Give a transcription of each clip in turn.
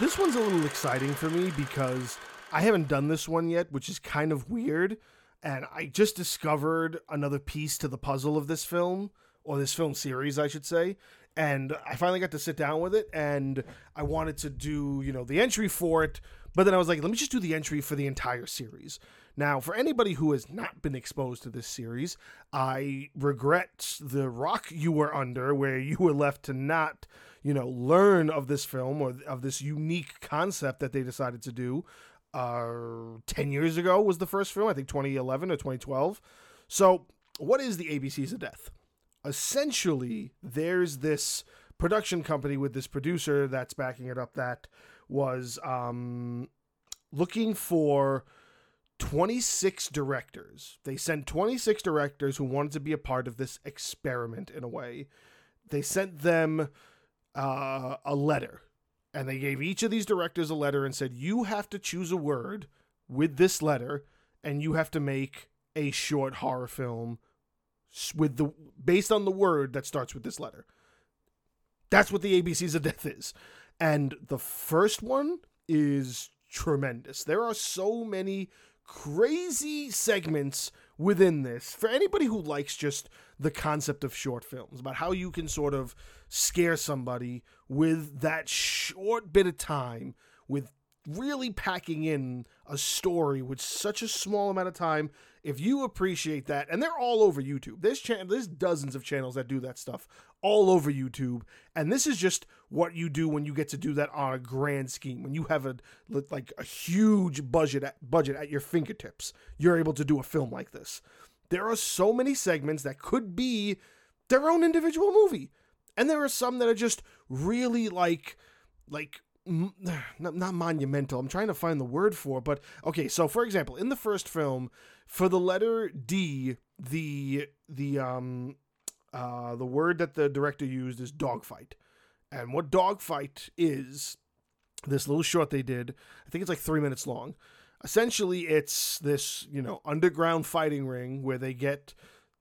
This one's a little exciting for me because I haven't done this one yet, which is kind of weird. And I just discovered another piece to the puzzle of this film, or this film series, I should say. And I finally got to sit down with it, and I wanted to do, you know, the entry for it. But then I was like, let me just do the entry for the entire series. Now, for anybody who has not been exposed to this series, I regret the rock you were under, where you were left to not you know, learn of this film or of this unique concept that they decided to do. Uh, 10 years ago was the first film, I think 2011 or 2012. So, what is the ABCs of Death? Essentially, there's this production company with this producer that's backing it up that was um, looking for 26 directors. They sent 26 directors who wanted to be a part of this experiment in a way. They sent them uh, a letter, and they gave each of these directors a letter and said, "You have to choose a word with this letter, and you have to make a short horror film with the based on the word that starts with this letter." That's what the ABCs of Death is, and the first one is tremendous. There are so many crazy segments within this. For anybody who likes just the concept of short films about how you can sort of scare somebody with that short bit of time with really packing in a story with such a small amount of time if you appreciate that and they're all over youtube. There's cha- there's dozens of channels that do that stuff all over youtube and this is just what you do when you get to do that on a grand scheme when you have a like a huge budget at, budget at your fingertips you're able to do a film like this there are so many segments that could be their own individual movie and there are some that are just really like like not, not monumental. I'm trying to find the word for, but okay. So, for example, in the first film, for the letter D, the the um uh the word that the director used is dogfight, and what dogfight is, this little short they did. I think it's like three minutes long. Essentially, it's this you know underground fighting ring where they get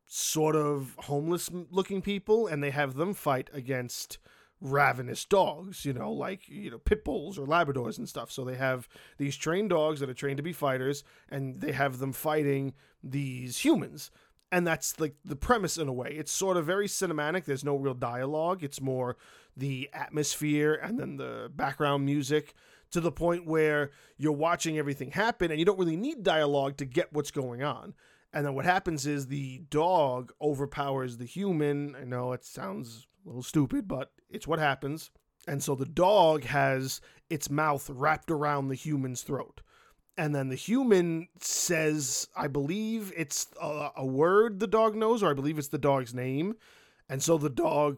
sort of homeless looking people and they have them fight against ravenous dogs, you know, like, you know, pit bulls or labradors and stuff. So they have these trained dogs that are trained to be fighters and they have them fighting these humans. And that's like the premise in a way. It's sort of very cinematic. There's no real dialogue. It's more the atmosphere and then the background music to the point where you're watching everything happen and you don't really need dialogue to get what's going on. And then what happens is the dog overpowers the human. I know it sounds a little stupid, but it's what happens. And so the dog has its mouth wrapped around the human's throat. And then the human says, I believe it's a, a, word the dog knows, or I believe it's the dog's name. And so the dog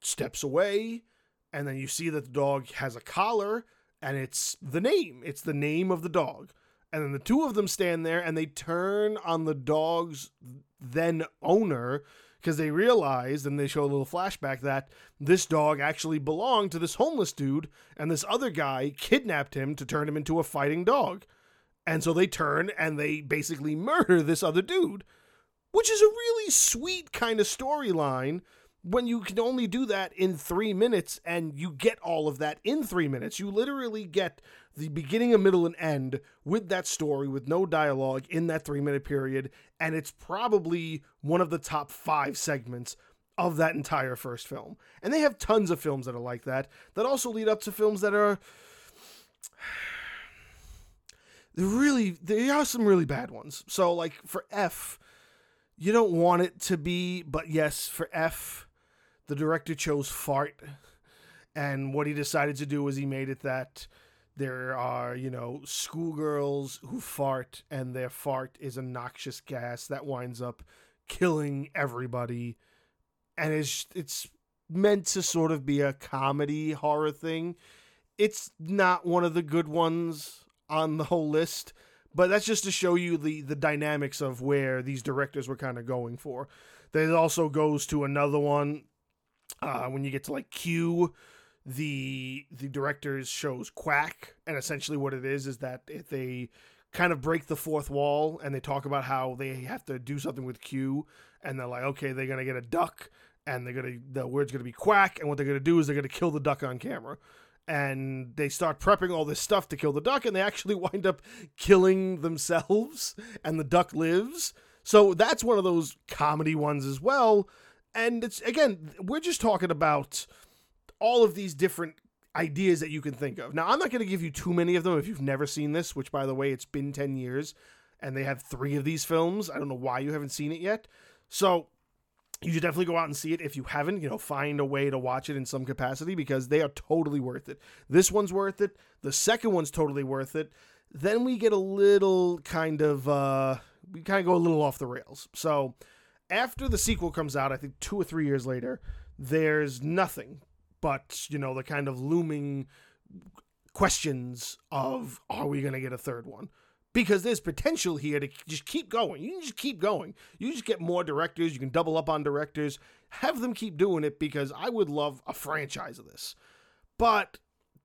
steps away. And then you see that the dog has a collar, and it's the name. It's the name of the dog. And then the two of them stand there and they turn on the dog's then owner because they realize and they show a little flashback that this dog actually belonged to this homeless dude and this other guy kidnapped him to turn him into a fighting dog. And so they turn and they basically murder this other dude, which is a really sweet kind of storyline when you can only do that in three minutes and you get all of that in three minutes. You literally get the beginning, a middle, and end with that story with no dialogue in that three minute period. And it's probably one of the top five segments of that entire first film. And they have tons of films that are like that, that also lead up to films that are. They're really, there are some really bad ones. So, like for F, you don't want it to be, but yes, for F, the director chose fart. And what he decided to do was he made it that there are, you know, schoolgirls who fart, and their fart is a noxious gas that winds up killing everybody. And it's it's meant to sort of be a comedy horror thing. It's not one of the good ones on the whole list, but that's just to show you the the dynamics of where these directors were kind of going for. That also goes to another one uh, when you get to like Q the the directors shows quack and essentially what it is is that if they kind of break the fourth wall and they talk about how they have to do something with q and they're like okay they're gonna get a duck and they're gonna the word's gonna be quack and what they're gonna do is they're gonna kill the duck on camera and they start prepping all this stuff to kill the duck, and they actually wind up killing themselves, and the duck lives. So that's one of those comedy ones as well. And it's again, we're just talking about all of these different ideas that you can think of. Now, I'm not going to give you too many of them if you've never seen this, which, by the way, it's been 10 years and they have three of these films. I don't know why you haven't seen it yet. So, you should definitely go out and see it if you haven't. You know, find a way to watch it in some capacity because they are totally worth it. This one's worth it. The second one's totally worth it. Then we get a little kind of, uh, we kind of go a little off the rails. So, after the sequel comes out, I think two or three years later, there's nothing but, you know, the kind of looming questions of are we going to get a third one? Because there's potential here to just keep going. You can just keep going. You just get more directors. You can double up on directors. Have them keep doing it because I would love a franchise of this. But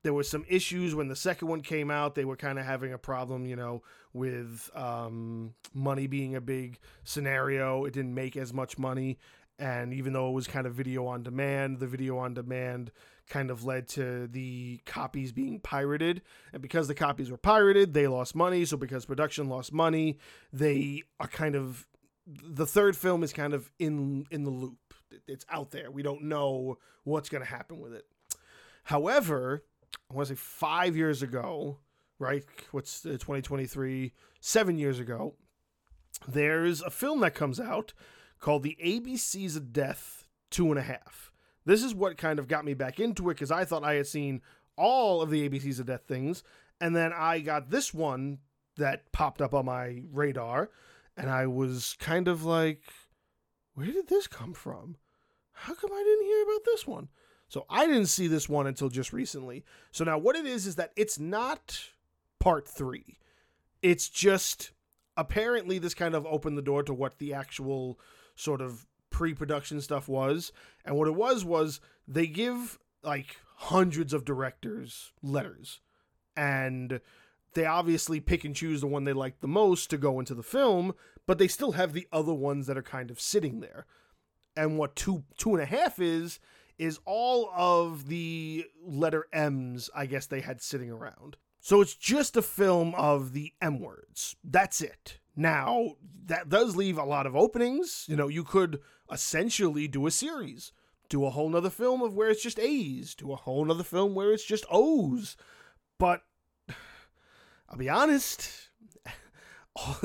there were some issues when the second one came out. They were kind of having a problem, you know, with um, money being a big scenario. It didn't make as much money. And even though it was kind of video on demand, the video on demand kind of led to the copies being pirated. And because the copies were pirated, they lost money. So because production lost money, they are kind of the third film is kind of in in the loop. It's out there. We don't know what's going to happen with it. However, I want to say five years ago, right? What's uh, 2023? Seven years ago, there's a film that comes out called The ABCs of Death Two and a Half. This is what kind of got me back into it because I thought I had seen all of the ABCs of Death things. And then I got this one that popped up on my radar. And I was kind of like, where did this come from? How come I didn't hear about this one? So I didn't see this one until just recently. So now what it is is that it's not part three. It's just apparently this kind of opened the door to what the actual sort of pre-production stuff was. And what it was was they give like hundreds of directors letters. And they obviously pick and choose the one they like the most to go into the film, but they still have the other ones that are kind of sitting there. And what two two and a half is is all of the letter M's, I guess they had sitting around. So it's just a film of the M words. That's it. Now, that does leave a lot of openings. You know, you could essentially do a series, do a whole nother film of where it's just A's, do a whole nother film where it's just O's. But I'll be honest, all,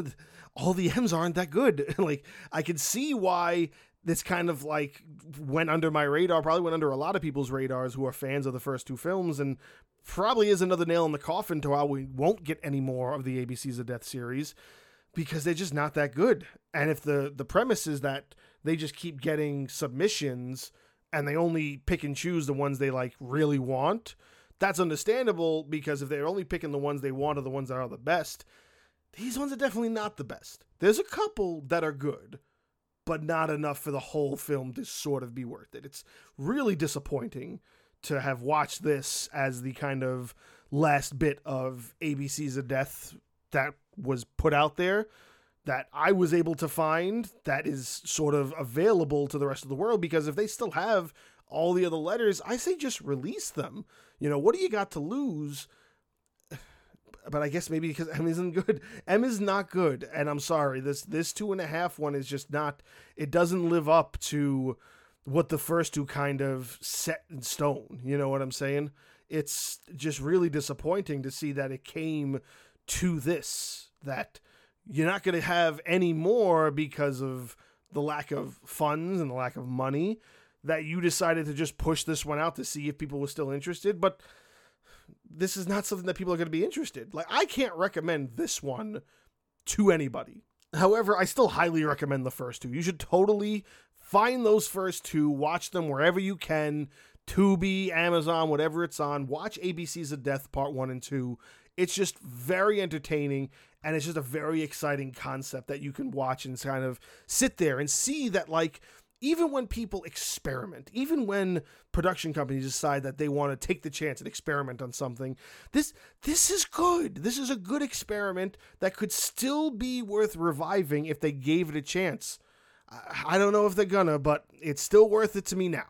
all the M's aren't that good. like, I can see why this kind of like went under my radar, probably went under a lot of people's radars who are fans of the first two films, and probably is another nail in the coffin to how we won't get any more of the ABCs of Death series because they're just not that good. And if the the premise is that they just keep getting submissions and they only pick and choose the ones they like really want, that's understandable because if they're only picking the ones they want or the ones that are the best, these ones are definitely not the best. There's a couple that are good but not enough for the whole film to sort of be worth it. It's really disappointing to have watched this as the kind of last bit of ABCs of Death that was put out there that I was able to find that is sort of available to the rest of the world because if they still have all the other letters, I say just release them. You know, what do you got to lose? but I guess maybe because M isn't good. M is not good, and I'm sorry. This this two and a half one is just not. It doesn't live up to what the first two kind of set in stone. You know what I'm saying? It's just really disappointing to see that it came to this. That you're not going to have any more because of the lack of funds and the lack of money. That you decided to just push this one out to see if people were still interested, but this is not something that people are going to be interested. Like I can't recommend this one to anybody. However, I still highly recommend the first two. You should totally find those first two, watch them wherever you can. Tubi, Amazon, whatever it's on. Watch ABCs of Death Part 1 and 2. It's just very entertaining and it's just a very exciting concept that you can watch and kind of sit there and see that like even when people experiment, even when production companies decide that they want to take the chance and experiment on something, this this is good. This is a good experiment that could still be worth reviving if they gave it a chance. I, I don't know if they're gonna, but it's still worth it to me now.